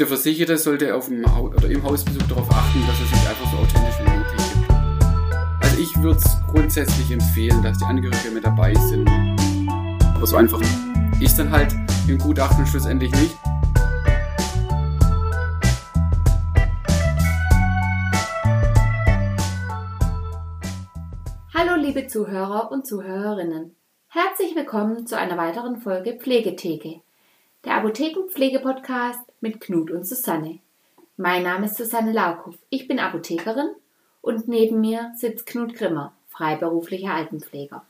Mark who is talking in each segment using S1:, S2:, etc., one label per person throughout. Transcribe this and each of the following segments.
S1: Der Versicherte sollte auf dem oder im Hausbesuch darauf achten, dass er sich einfach so authentisch wie möglich gibt. Also ich würde es grundsätzlich empfehlen, dass die Angehörigen mit dabei sind. Aber so einfach ist dann halt im Gutachten schlussendlich nicht.
S2: Hallo liebe Zuhörer und Zuhörerinnen. Herzlich willkommen zu einer weiteren Folge Pflegetheke, der Apothekenpflege-Podcast mit Knut und Susanne. Mein Name ist Susanne Laukow, ich bin Apothekerin und neben mir sitzt Knut Grimmer, freiberuflicher Altenpfleger.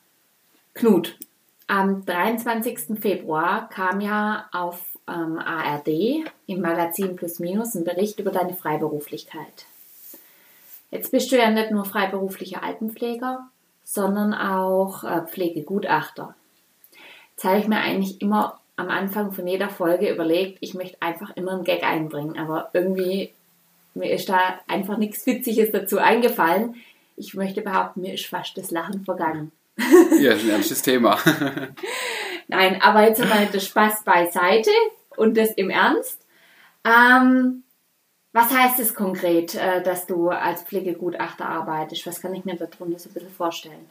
S2: Knut, am 23. Februar kam ja auf ähm, ARD im Magazin Plus Minus ein Bericht über deine Freiberuflichkeit. Jetzt bist du ja nicht nur freiberuflicher Altenpfleger, sondern auch äh, Pflegegutachter. Jetzt habe ich mir eigentlich immer am Anfang von jeder Folge überlegt, ich möchte einfach immer einen Gag einbringen, aber irgendwie mir ist da einfach nichts Witziges dazu eingefallen. Ich möchte behaupten, mir ist fast das Lachen vergangen.
S1: Ja, das ist ein ernstes Thema.
S2: Nein, aber jetzt mal der Spaß beiseite und das im Ernst. Ähm, was heißt es konkret, äh, dass du als Pflegegutachter arbeitest? Was kann ich mir darunter so ein bisschen vorstellen?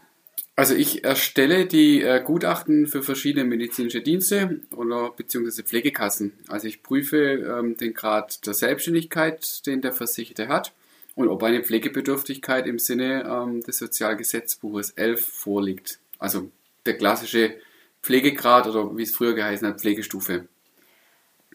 S1: Also ich erstelle die äh, Gutachten für verschiedene medizinische Dienste oder beziehungsweise Pflegekassen. Also ich prüfe ähm, den Grad der Selbstständigkeit, den der Versicherte hat und ob eine Pflegebedürftigkeit im Sinne ähm, des Sozialgesetzbuches 11 vorliegt. Also der klassische Pflegegrad oder wie es früher geheißen hat, Pflegestufe.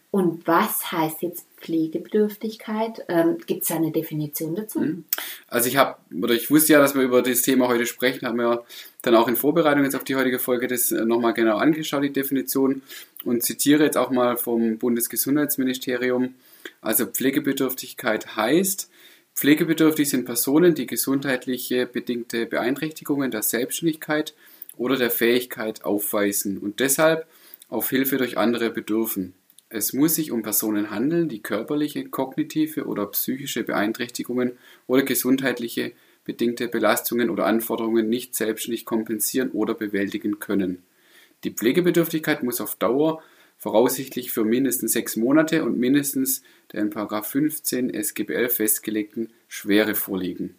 S2: Und was heißt jetzt Pflegebedürftigkeit? Ähm, Gibt es da eine Definition dazu?
S1: Mhm. Also ich habe, oder ich wusste ja, dass wir über das Thema heute sprechen, haben wir dann auch in Vorbereitung jetzt auf die heutige Folge das äh, nochmal genau angeschaut, die Definition, und zitiere jetzt auch mal vom Bundesgesundheitsministerium. Also Pflegebedürftigkeit heißt, pflegebedürftig sind Personen, die gesundheitliche bedingte Beeinträchtigungen der Selbstständigkeit oder der Fähigkeit aufweisen und deshalb auf Hilfe durch andere bedürfen. Es muss sich um Personen handeln, die körperliche, kognitive oder psychische Beeinträchtigungen oder gesundheitliche bedingte Belastungen oder Anforderungen nicht selbstständig kompensieren oder bewältigen können. Die Pflegebedürftigkeit muss auf Dauer voraussichtlich für mindestens sechs Monate und mindestens der in 15 SGBL festgelegten Schwere vorliegen.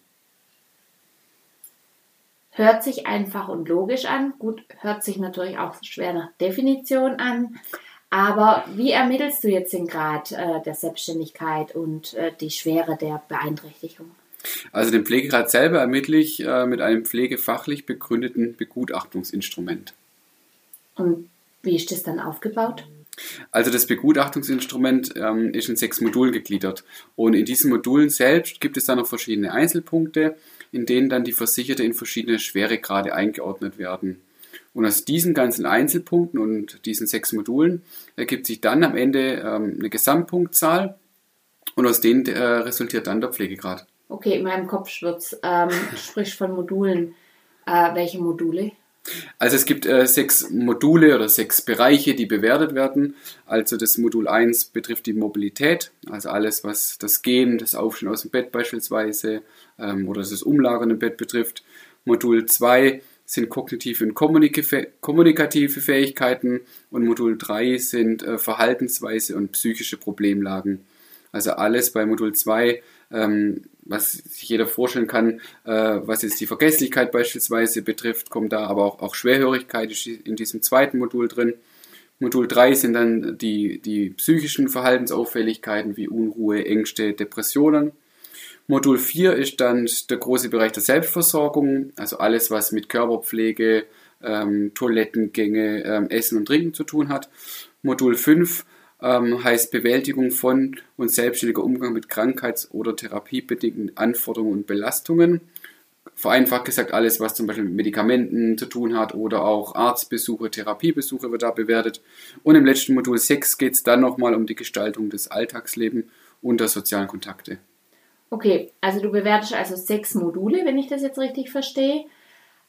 S2: Hört sich einfach und logisch an. Gut, hört sich natürlich auch schwer nach Definition an. Aber wie ermittelst du jetzt den Grad äh, der Selbstständigkeit und äh, die Schwere der Beeinträchtigung?
S1: Also den Pflegegrad selber ermittle ich äh, mit einem pflegefachlich begründeten Begutachtungsinstrument.
S2: Und wie ist das dann aufgebaut?
S1: Also das Begutachtungsinstrument ähm, ist in sechs Modulen gegliedert. Und in diesen Modulen selbst gibt es dann noch verschiedene Einzelpunkte, in denen dann die Versicherte in verschiedene Schweregrade eingeordnet werden. Und aus diesen ganzen Einzelpunkten und diesen sechs Modulen ergibt sich dann am Ende ähm, eine Gesamtpunktzahl und aus denen äh, resultiert dann der Pflegegrad.
S2: Okay, in meinem Kopf schwirrt ähm, sprich von Modulen. Äh, welche Module?
S1: Also es gibt äh, sechs Module oder sechs Bereiche, die bewertet werden. Also das Modul 1 betrifft die Mobilität, also alles, was das Gehen, das Aufstehen aus dem Bett beispielsweise ähm, oder das Umlagern im Bett betrifft. Modul 2 sind kognitive und kommunikative Fähigkeiten und Modul 3 sind äh, Verhaltensweise und psychische Problemlagen. Also alles bei Modul 2, ähm, was sich jeder vorstellen kann, äh, was jetzt die Vergesslichkeit beispielsweise betrifft, kommt da aber auch, auch Schwerhörigkeit in diesem zweiten Modul drin. Modul 3 sind dann die, die psychischen Verhaltensauffälligkeiten wie Unruhe, Ängste, Depressionen. Modul 4 ist dann der große Bereich der Selbstversorgung, also alles, was mit Körperpflege, ähm, Toilettengänge, ähm, Essen und Trinken zu tun hat. Modul 5 ähm, heißt Bewältigung von und selbstständiger Umgang mit krankheits- oder therapiebedingten Anforderungen und Belastungen. Vereinfacht gesagt, alles, was zum Beispiel mit Medikamenten zu tun hat oder auch Arztbesuche, Therapiebesuche wird da bewertet. Und im letzten Modul 6 geht es dann nochmal um die Gestaltung des Alltagslebens und der sozialen Kontakte.
S2: Okay, also du bewertest also sechs Module, wenn ich das jetzt richtig verstehe.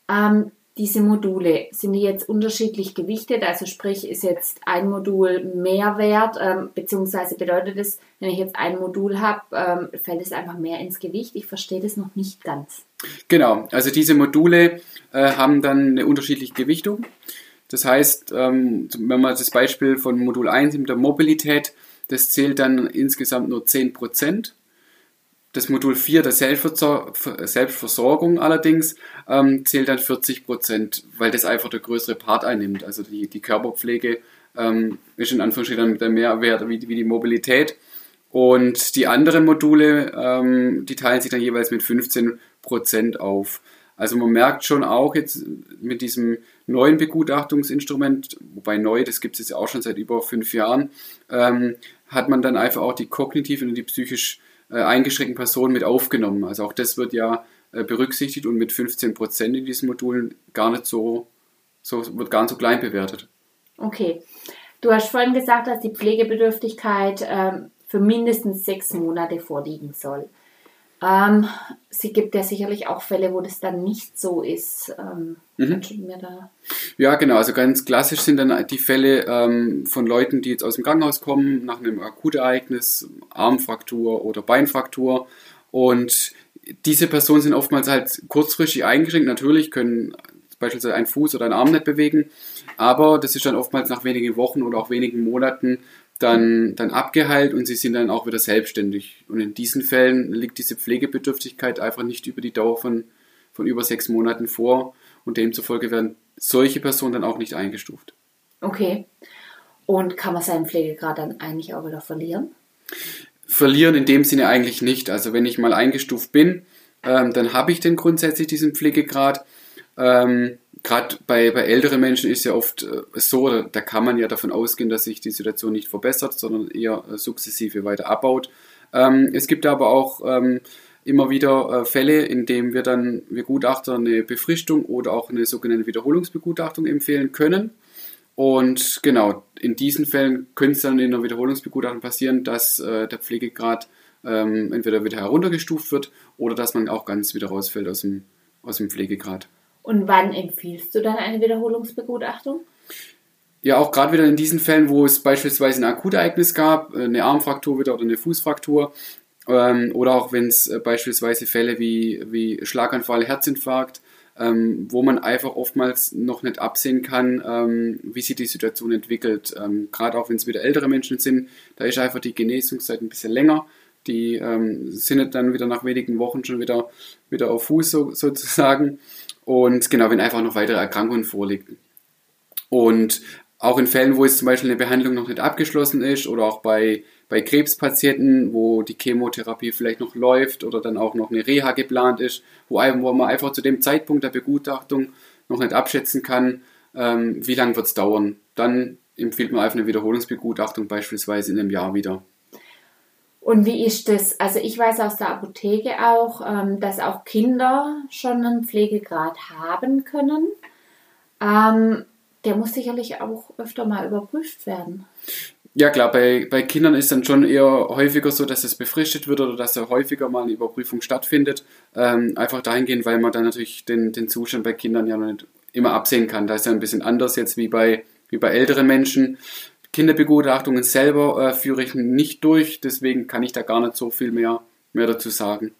S2: Ähm, diese Module, sind die jetzt unterschiedlich gewichtet? Also sprich, ist jetzt ein Modul mehr wert, ähm, beziehungsweise bedeutet das, wenn ich jetzt ein Modul habe, ähm, fällt es einfach mehr ins Gewicht? Ich verstehe das noch nicht ganz.
S1: Genau, also diese Module äh, haben dann eine unterschiedliche Gewichtung. Das heißt, ähm, wenn man das Beispiel von Modul 1 mit der Mobilität Das zählt dann insgesamt nur 10%. Das Modul 4 der Selbstversorgung allerdings ähm, zählt dann 40% weil das einfach der größere Part einnimmt. Also die, die Körperpflege ähm, ist in Anführungsstrichen dann mehr Wert wie, wie die Mobilität. Und die anderen Module, ähm, die teilen sich dann jeweils mit 15% auf. Also man merkt schon auch jetzt mit diesem neuen Begutachtungsinstrument, wobei neu, das gibt es jetzt auch schon seit über fünf Jahren, ähm, hat man dann einfach auch die kognitiven und die psychisch äh, eingeschränkten Personen mit aufgenommen. Also auch das wird ja äh, berücksichtigt und mit 15 Prozent in diesen Modulen gar nicht so, so, wird gar nicht so klein bewertet.
S2: Okay. Du hast vorhin gesagt, dass die Pflegebedürftigkeit ähm, für mindestens sechs Monate vorliegen soll. Ähm, sie gibt ja sicherlich auch Fälle, wo das dann nicht so ist. Ähm, mhm.
S1: Ja, genau. Also ganz klassisch sind dann die Fälle ähm, von Leuten, die jetzt aus dem Krankenhaus kommen, nach einem Akutereignis, Armfraktur oder Beinfraktur. Und diese Personen sind oftmals halt kurzfristig eingeschränkt. Natürlich können beispielsweise ein Fuß oder ein Arm nicht bewegen, aber das ist dann oftmals nach wenigen Wochen oder auch wenigen Monaten dann, dann abgeheilt und sie sind dann auch wieder selbstständig. Und in diesen Fällen liegt diese Pflegebedürftigkeit einfach nicht über die Dauer von, von über sechs Monaten vor und demzufolge werden solche Personen dann auch nicht eingestuft.
S2: Okay. Und kann man seinen Pflegegrad dann eigentlich auch wieder verlieren?
S1: Verlieren in dem Sinne eigentlich nicht. Also wenn ich mal eingestuft bin, ähm, dann habe ich den grundsätzlich diesen Pflegegrad. Ähm, gerade bei, bei älteren Menschen ist ja oft äh, so, da, da, kann man ja davon ausgehen, dass sich die Situation nicht verbessert, sondern eher äh, sukzessive weiter abbaut. Ähm, es gibt aber auch ähm, immer wieder äh, Fälle, in denen wir dann, wir Gutachter, eine Befristung oder auch eine sogenannte Wiederholungsbegutachtung empfehlen können. Und genau, in diesen Fällen könnte es dann in einer Wiederholungsbegutachtung passieren, dass äh, der Pflegegrad ähm, entweder wieder heruntergestuft wird oder dass man auch ganz wieder rausfällt aus dem, aus dem Pflegegrad.
S2: Und wann empfiehlst du dann eine Wiederholungsbegutachtung?
S1: Ja, auch gerade wieder in diesen Fällen, wo es beispielsweise ein Akutereignis gab, eine Armfraktur wieder oder eine Fußfraktur, ähm, oder auch wenn es äh, beispielsweise Fälle wie, wie Schlaganfall, Herzinfarkt, ähm, wo man einfach oftmals noch nicht absehen kann, ähm, wie sich die Situation entwickelt. Ähm, gerade auch wenn es wieder ältere Menschen sind, da ist einfach die Genesungszeit ein bisschen länger. Die ähm, sind dann wieder nach wenigen Wochen schon wieder, wieder auf Fuß so, sozusagen. Und genau, wenn einfach noch weitere Erkrankungen vorliegen. Und auch in Fällen, wo jetzt zum Beispiel eine Behandlung noch nicht abgeschlossen ist oder auch bei, bei Krebspatienten, wo die Chemotherapie vielleicht noch läuft oder dann auch noch eine Reha geplant ist, wo, wo man einfach zu dem Zeitpunkt der Begutachtung noch nicht abschätzen kann, ähm, wie lange wird es dauern. Dann empfiehlt man einfach eine Wiederholungsbegutachtung beispielsweise in einem Jahr wieder.
S2: Und wie ist das? Also ich weiß aus der Apotheke auch, ähm, dass auch Kinder schon einen Pflegegrad haben können. Ähm, der muss sicherlich auch öfter mal überprüft werden.
S1: Ja klar, bei, bei Kindern ist dann schon eher häufiger so, dass es befristet wird oder dass da häufiger mal eine Überprüfung stattfindet. Ähm, einfach dahingehend, weil man dann natürlich den, den Zustand bei Kindern ja noch nicht immer absehen kann. Da ist ja ein bisschen anders jetzt wie bei, wie bei älteren Menschen. Kinderbegutachtungen selber äh, führe ich nicht durch, deswegen kann ich da gar nicht so viel mehr, mehr dazu sagen.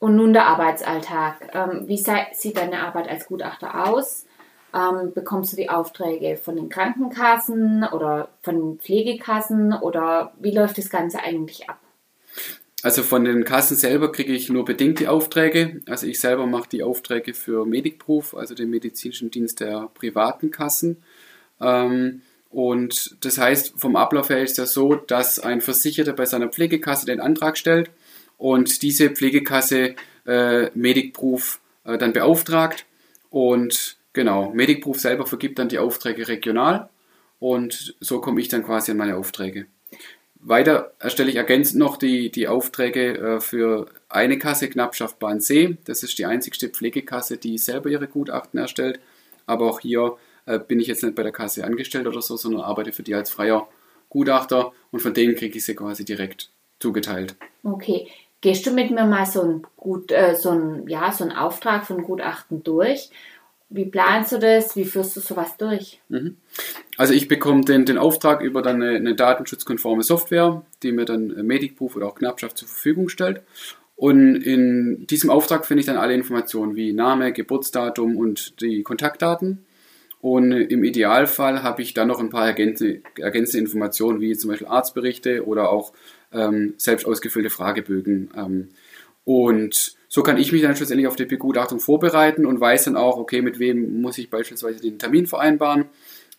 S2: Und nun der Arbeitsalltag. Ähm, wie sieht deine Arbeit als Gutachter aus? Ähm, bekommst du die Aufträge von den Krankenkassen oder von den Pflegekassen oder wie läuft das Ganze eigentlich ab?
S1: Also von den Kassen selber kriege ich nur bedingt die Aufträge. Also ich selber mache die Aufträge für Medicproof, also den medizinischen Dienst der privaten Kassen. Ähm, und das heißt, vom Ablauf her ist ja so, dass ein Versicherter bei seiner Pflegekasse den Antrag stellt und diese Pflegekasse äh, Medicproof äh, dann beauftragt. Und genau, Medicproof selber vergibt dann die Aufträge regional und so komme ich dann quasi an meine Aufträge. Weiter erstelle ich ergänzend noch die, die Aufträge äh, für eine Kasse Knappschaft Bahn C. Das ist die einzigste Pflegekasse, die selber ihre Gutachten erstellt. Aber auch hier äh, bin ich jetzt nicht bei der Kasse angestellt oder so, sondern arbeite für die als freier Gutachter und von denen kriege ich sie quasi direkt zugeteilt.
S2: Okay. Gehst du mit mir mal so ein, Gut, äh, so ein, ja, so ein Auftrag von Gutachten durch? Wie planst du das? Wie führst du sowas durch?
S1: Mhm. Also ich bekomme den, den Auftrag über dann eine, eine datenschutzkonforme Software, die mir dann äh, Medicproof oder auch Knappschaft zur Verfügung stellt. Und in diesem Auftrag finde ich dann alle Informationen wie Name, Geburtsdatum und die Kontaktdaten. Und im Idealfall habe ich dann noch ein paar ergänzende, Informationen, wie zum Beispiel Arztberichte oder auch ähm, selbst ausgefüllte Fragebögen. Ähm, und so kann ich mich dann schlussendlich auf die Begutachtung vorbereiten und weiß dann auch, okay, mit wem muss ich beispielsweise den Termin vereinbaren.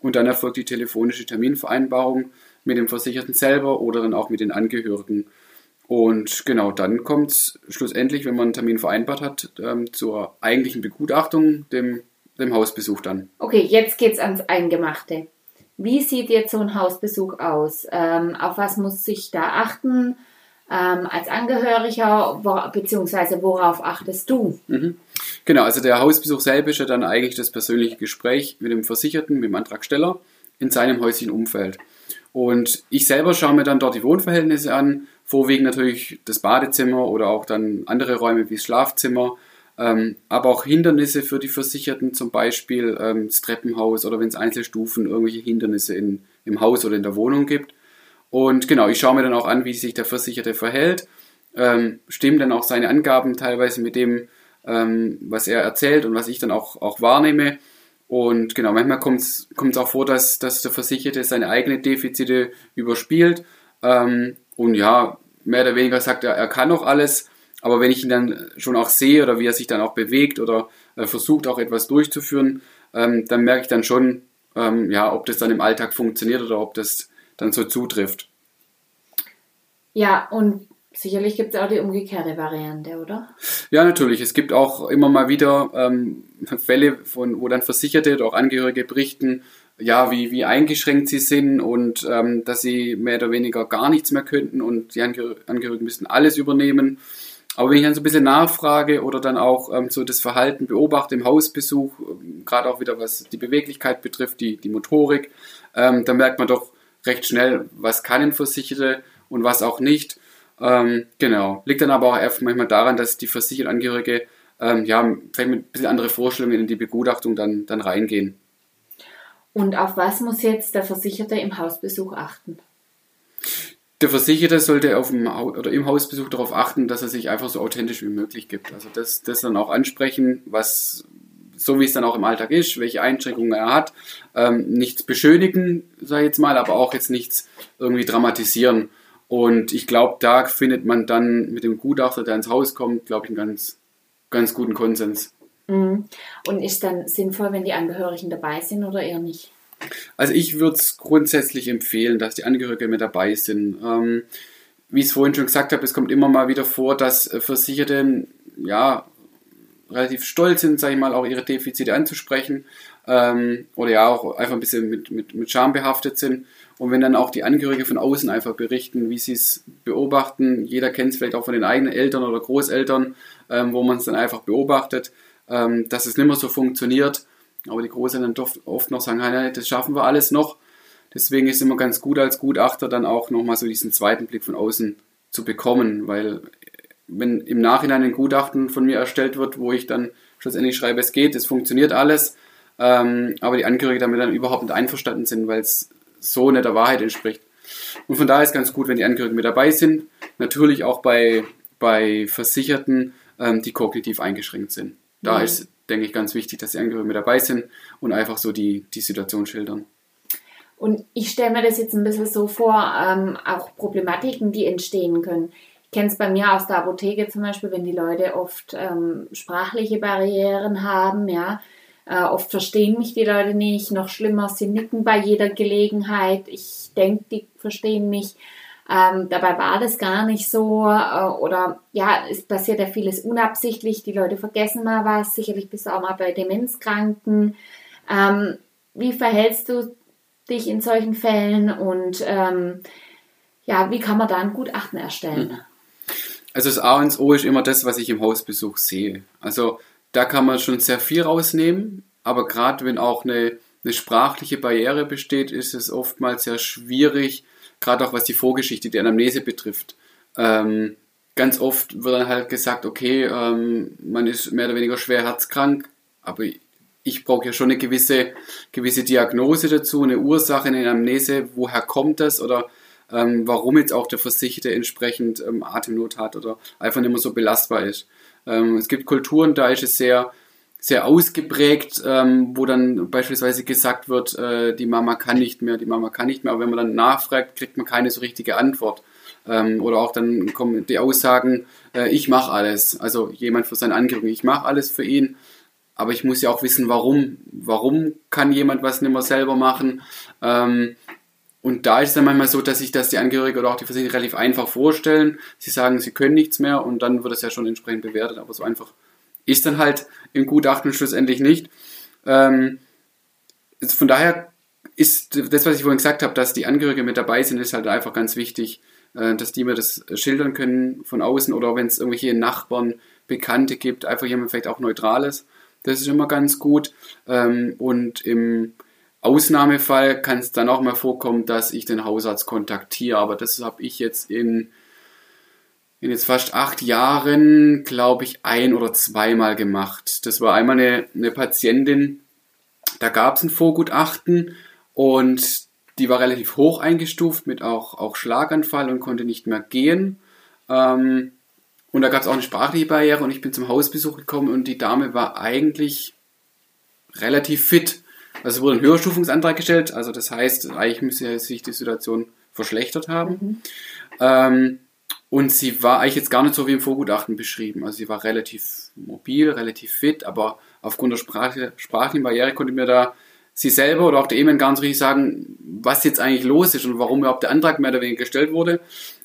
S1: Und dann erfolgt die telefonische Terminvereinbarung mit dem Versicherten selber oder dann auch mit den Angehörigen. Und genau, dann kommt es schlussendlich, wenn man einen Termin vereinbart hat, ähm, zur eigentlichen Begutachtung, dem dem Hausbesuch dann.
S2: Okay, jetzt geht's ans Eingemachte. Wie sieht jetzt so ein Hausbesuch aus? Ähm, auf was muss sich da achten ähm, als Angehöriger, wo, beziehungsweise worauf achtest du?
S1: Mhm. Genau, also der Hausbesuch selber ist ja dann eigentlich das persönliche Gespräch mit dem Versicherten, mit dem Antragsteller in seinem häuslichen Umfeld. Und ich selber schaue mir dann dort die Wohnverhältnisse an, vorwiegend natürlich das Badezimmer oder auch dann andere Räume wie das Schlafzimmer, ähm, aber auch Hindernisse für die Versicherten, zum Beispiel ähm, das Treppenhaus oder wenn es Einzelstufen irgendwelche Hindernisse in, im Haus oder in der Wohnung gibt. Und genau, ich schaue mir dann auch an, wie sich der Versicherte verhält, ähm, stimmen dann auch seine Angaben teilweise mit dem, ähm, was er erzählt und was ich dann auch, auch wahrnehme. Und genau, manchmal kommt es auch vor, dass, dass der Versicherte seine eigenen Defizite überspielt ähm, und ja, mehr oder weniger sagt er, er kann noch alles, aber wenn ich ihn dann schon auch sehe oder wie er sich dann auch bewegt oder äh, versucht auch etwas durchzuführen, ähm, dann merke ich dann schon, ähm, ja, ob das dann im Alltag funktioniert oder ob das dann so zutrifft.
S2: Ja, und sicherlich gibt es auch die umgekehrte Variante, oder?
S1: Ja, natürlich. Es gibt auch immer mal wieder ähm, Fälle, von, wo dann Versicherte oder auch Angehörige berichten, ja, wie, wie eingeschränkt sie sind und ähm, dass sie mehr oder weniger gar nichts mehr könnten und die Angehörigen müssten alles übernehmen. Aber wenn ich dann so ein bisschen nachfrage oder dann auch ähm, so das Verhalten beobachte im Hausbesuch, ähm, gerade auch wieder was die Beweglichkeit betrifft, die, die Motorik, ähm, dann merkt man doch recht schnell, was kann ein Versicherte und was auch nicht. Ähm, genau. Liegt dann aber auch erst manchmal daran, dass die Versichertenangehörige ähm, ja, vielleicht mit ein bisschen andere Vorstellungen in die Begutachtung dann, dann reingehen.
S2: Und auf was muss jetzt der Versicherte im Hausbesuch achten?
S1: Der Versicherte sollte auf dem oder im Hausbesuch darauf achten, dass er sich einfach so authentisch wie möglich gibt. Also das, das dann auch ansprechen, was so wie es dann auch im Alltag ist, welche Einschränkungen er hat. Ähm, nichts beschönigen, sage ich jetzt mal, aber auch jetzt nichts irgendwie dramatisieren. Und ich glaube, da findet man dann mit dem Gutachter, der ins Haus kommt, glaube ich, einen ganz, ganz guten Konsens.
S2: Mhm. Und ist dann sinnvoll, wenn die Angehörigen dabei sind oder eher nicht?
S1: Also ich würde es grundsätzlich empfehlen, dass die Angehörigen mit dabei sind. Ähm, wie ich es vorhin schon gesagt habe, es kommt immer mal wieder vor, dass Versicherte ja relativ stolz sind, sage ich mal, auch ihre Defizite anzusprechen ähm, oder ja auch einfach ein bisschen mit, mit, mit Scham behaftet sind. Und wenn dann auch die Angehörigen von außen einfach berichten, wie sie es beobachten, jeder kennt es vielleicht auch von den eigenen Eltern oder Großeltern, ähm, wo man es dann einfach beobachtet, ähm, dass es nicht mehr so funktioniert, aber die Großeltern oft noch sagen, hey, das schaffen wir alles noch. Deswegen ist es immer ganz gut als Gutachter dann auch nochmal so diesen zweiten Blick von außen zu bekommen, weil wenn im Nachhinein ein Gutachten von mir erstellt wird, wo ich dann schlussendlich schreibe, es geht, es funktioniert alles, ähm, aber die Angehörigen damit dann überhaupt nicht einverstanden sind, weil es so nicht der Wahrheit entspricht. Und von daher ist es ganz gut, wenn die Angehörigen mit dabei sind. Natürlich auch bei, bei Versicherten, ähm, die kognitiv eingeschränkt sind. Da mhm. ist denke ich, ganz wichtig, dass die Angehörigen mit dabei sind und einfach so die, die Situation schildern.
S2: Und ich stelle mir das jetzt ein bisschen so vor, ähm, auch Problematiken, die entstehen können. Ich kenne es bei mir aus der Apotheke zum Beispiel, wenn die Leute oft ähm, sprachliche Barrieren haben, ja. Äh, oft verstehen mich die Leute nicht. Noch schlimmer, sie nicken bei jeder Gelegenheit. Ich denke, die verstehen mich. Ähm, dabei war das gar nicht so äh, oder ja, es passiert ja vieles unabsichtlich. Die Leute vergessen mal was. Sicherlich bist du auch mal bei Demenzkranken. Ähm, wie verhältst du dich in solchen Fällen und ähm, ja, wie kann man da ein Gutachten erstellen? Mhm.
S1: Also das A und O ist immer das, was ich im Hausbesuch sehe. Also da kann man schon sehr viel rausnehmen, aber gerade wenn auch eine, eine sprachliche Barriere besteht, ist es oftmals sehr schwierig, gerade auch was die Vorgeschichte, die Anamnese betrifft. Ähm, ganz oft wird dann halt gesagt, okay, ähm, man ist mehr oder weniger schwer herzkrank, aber ich brauche ja schon eine gewisse, gewisse Diagnose dazu, eine Ursache, eine Anamnese, woher kommt das oder ähm, warum jetzt auch der Versicherte entsprechend ähm, Atemnot hat oder einfach nicht mehr so belastbar ist. Ähm, es gibt Kulturen, da ist es sehr, sehr ausgeprägt, ähm, wo dann beispielsweise gesagt wird, äh, die Mama kann nicht mehr, die Mama kann nicht mehr, aber wenn man dann nachfragt, kriegt man keine so richtige Antwort. Ähm, oder auch dann kommen die Aussagen, äh, ich mache alles. Also jemand für seine Angehörigen, ich mache alles für ihn, aber ich muss ja auch wissen, warum. Warum kann jemand was nicht mehr selber machen? Ähm, und da ist es dann manchmal so, dass sich das die Angehörigen oder auch die Versicherten relativ einfach vorstellen. Sie sagen, sie können nichts mehr und dann wird es ja schon entsprechend bewertet, aber so einfach ist dann halt im Gutachten schlussendlich nicht. Ähm, von daher ist das, was ich vorhin gesagt habe, dass die Angehörigen mit dabei sind, ist halt einfach ganz wichtig, äh, dass die mir das schildern können von außen oder wenn es irgendwelche Nachbarn, Bekannte gibt, einfach jemand vielleicht auch Neutrales. Das ist immer ganz gut. Ähm, und im Ausnahmefall kann es dann auch mal vorkommen, dass ich den Hausarzt kontaktiere, aber das habe ich jetzt in in jetzt fast acht Jahren, glaube ich, ein oder zweimal gemacht. Das war einmal eine, eine Patientin, da gab es ein Vorgutachten und die war relativ hoch eingestuft mit auch, auch Schlaganfall und konnte nicht mehr gehen. Ähm, und da gab es auch eine sprachliche Barriere und ich bin zum Hausbesuch gekommen und die Dame war eigentlich relativ fit. Also wurde ein Höherstufungsantrag gestellt, also das heißt, eigentlich müsste sich die Situation verschlechtert haben. Mhm. Ähm, und sie war eigentlich jetzt gar nicht so wie im Vorgutachten beschrieben. Also sie war relativ mobil, relativ fit, aber aufgrund der Sprache, sprachlichen Barriere konnte mir da sie selber oder auch der Ehemann gar nicht richtig sagen, was jetzt eigentlich los ist und warum überhaupt der Antrag mehr oder weniger gestellt wurde.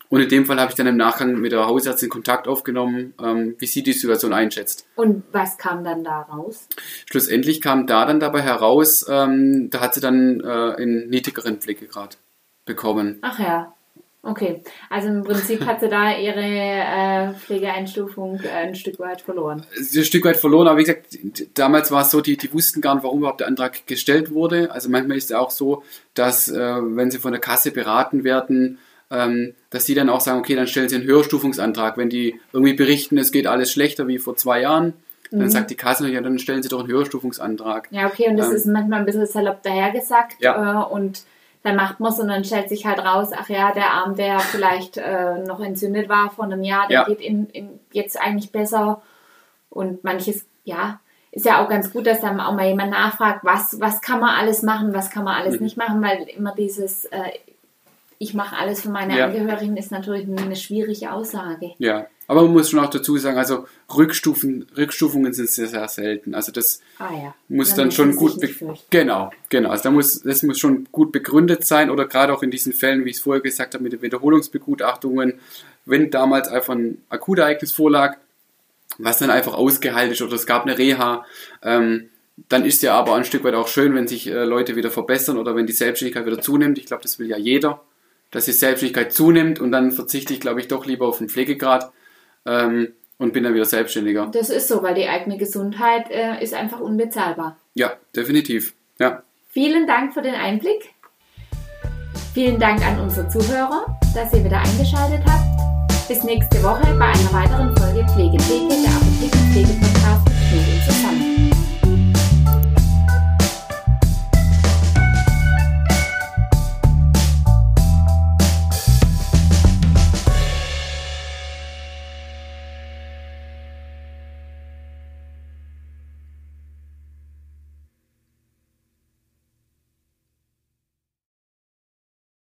S1: Und in dem Fall habe ich dann im Nachgang mit der Hausärztin Kontakt aufgenommen, ähm, wie sie die Situation einschätzt.
S2: Und was kam dann da raus?
S1: Schlussendlich kam da dann dabei heraus, ähm, da hat sie dann äh, einen niedrigeren Pflegegrad bekommen.
S2: Ach ja. Okay, also im Prinzip hat sie da ihre äh, Pflegeeinstufung äh, ein Stück weit verloren.
S1: Ein Stück weit verloren, aber wie gesagt, damals war es so, die, die wussten gar nicht, warum überhaupt der Antrag gestellt wurde. Also manchmal ist es auch so, dass äh, wenn sie von der Kasse beraten werden, ähm, dass die dann auch sagen, okay, dann stellen sie einen Höherstufungsantrag. Wenn die irgendwie berichten, es geht alles schlechter wie vor zwei Jahren, dann mhm. sagt die Kasse, ja, dann stellen sie doch einen Höherstufungsantrag.
S2: Ja, okay, und das ähm, ist manchmal ein bisschen salopp dahergesagt ja. Äh, und dann macht man es und dann stellt sich halt raus, ach ja, der Arm, der vielleicht äh, noch entzündet war vor einem Jahr, der ja. geht in, in jetzt eigentlich besser. Und manches, ja, ist ja auch ganz gut, dass dann auch mal jemand nachfragt, was, was kann man alles machen, was kann man alles mhm. nicht machen, weil immer dieses, äh, ich mache alles für meine ja. Angehörigen, ist natürlich eine schwierige Aussage.
S1: Ja, aber man muss schon auch dazu sagen, also Rückstufen, Rückstufungen sind sehr, sehr selten. Also das ah, ja. muss dann, dann schon gut genau, genau. Also da muss das muss schon gut begründet sein oder gerade auch in diesen Fällen, wie ich es vorher gesagt habe, mit den Wiederholungsbegutachtungen, wenn damals einfach ein Akutereignis vorlag, was dann einfach ausgeheilt ist oder es gab eine Reha. Ähm, dann ist ja aber ein Stück weit auch schön, wenn sich äh, Leute wieder verbessern oder wenn die Selbstständigkeit wieder zunimmt. Ich glaube, das will ja jeder dass die Selbstständigkeit zunimmt und dann verzichte ich, glaube ich, doch lieber auf den Pflegegrad ähm, und bin dann wieder selbstständiger.
S2: Das ist so, weil die eigene Gesundheit äh, ist einfach unbezahlbar.
S1: Ja, definitiv. Ja.
S2: Vielen Dank für den Einblick. Vielen Dank an unsere Zuhörer, dass ihr wieder eingeschaltet habt. Bis nächste Woche bei einer weiteren Folge Pflegetheke, der Apothekenpflege-Podcast mit und zusammen.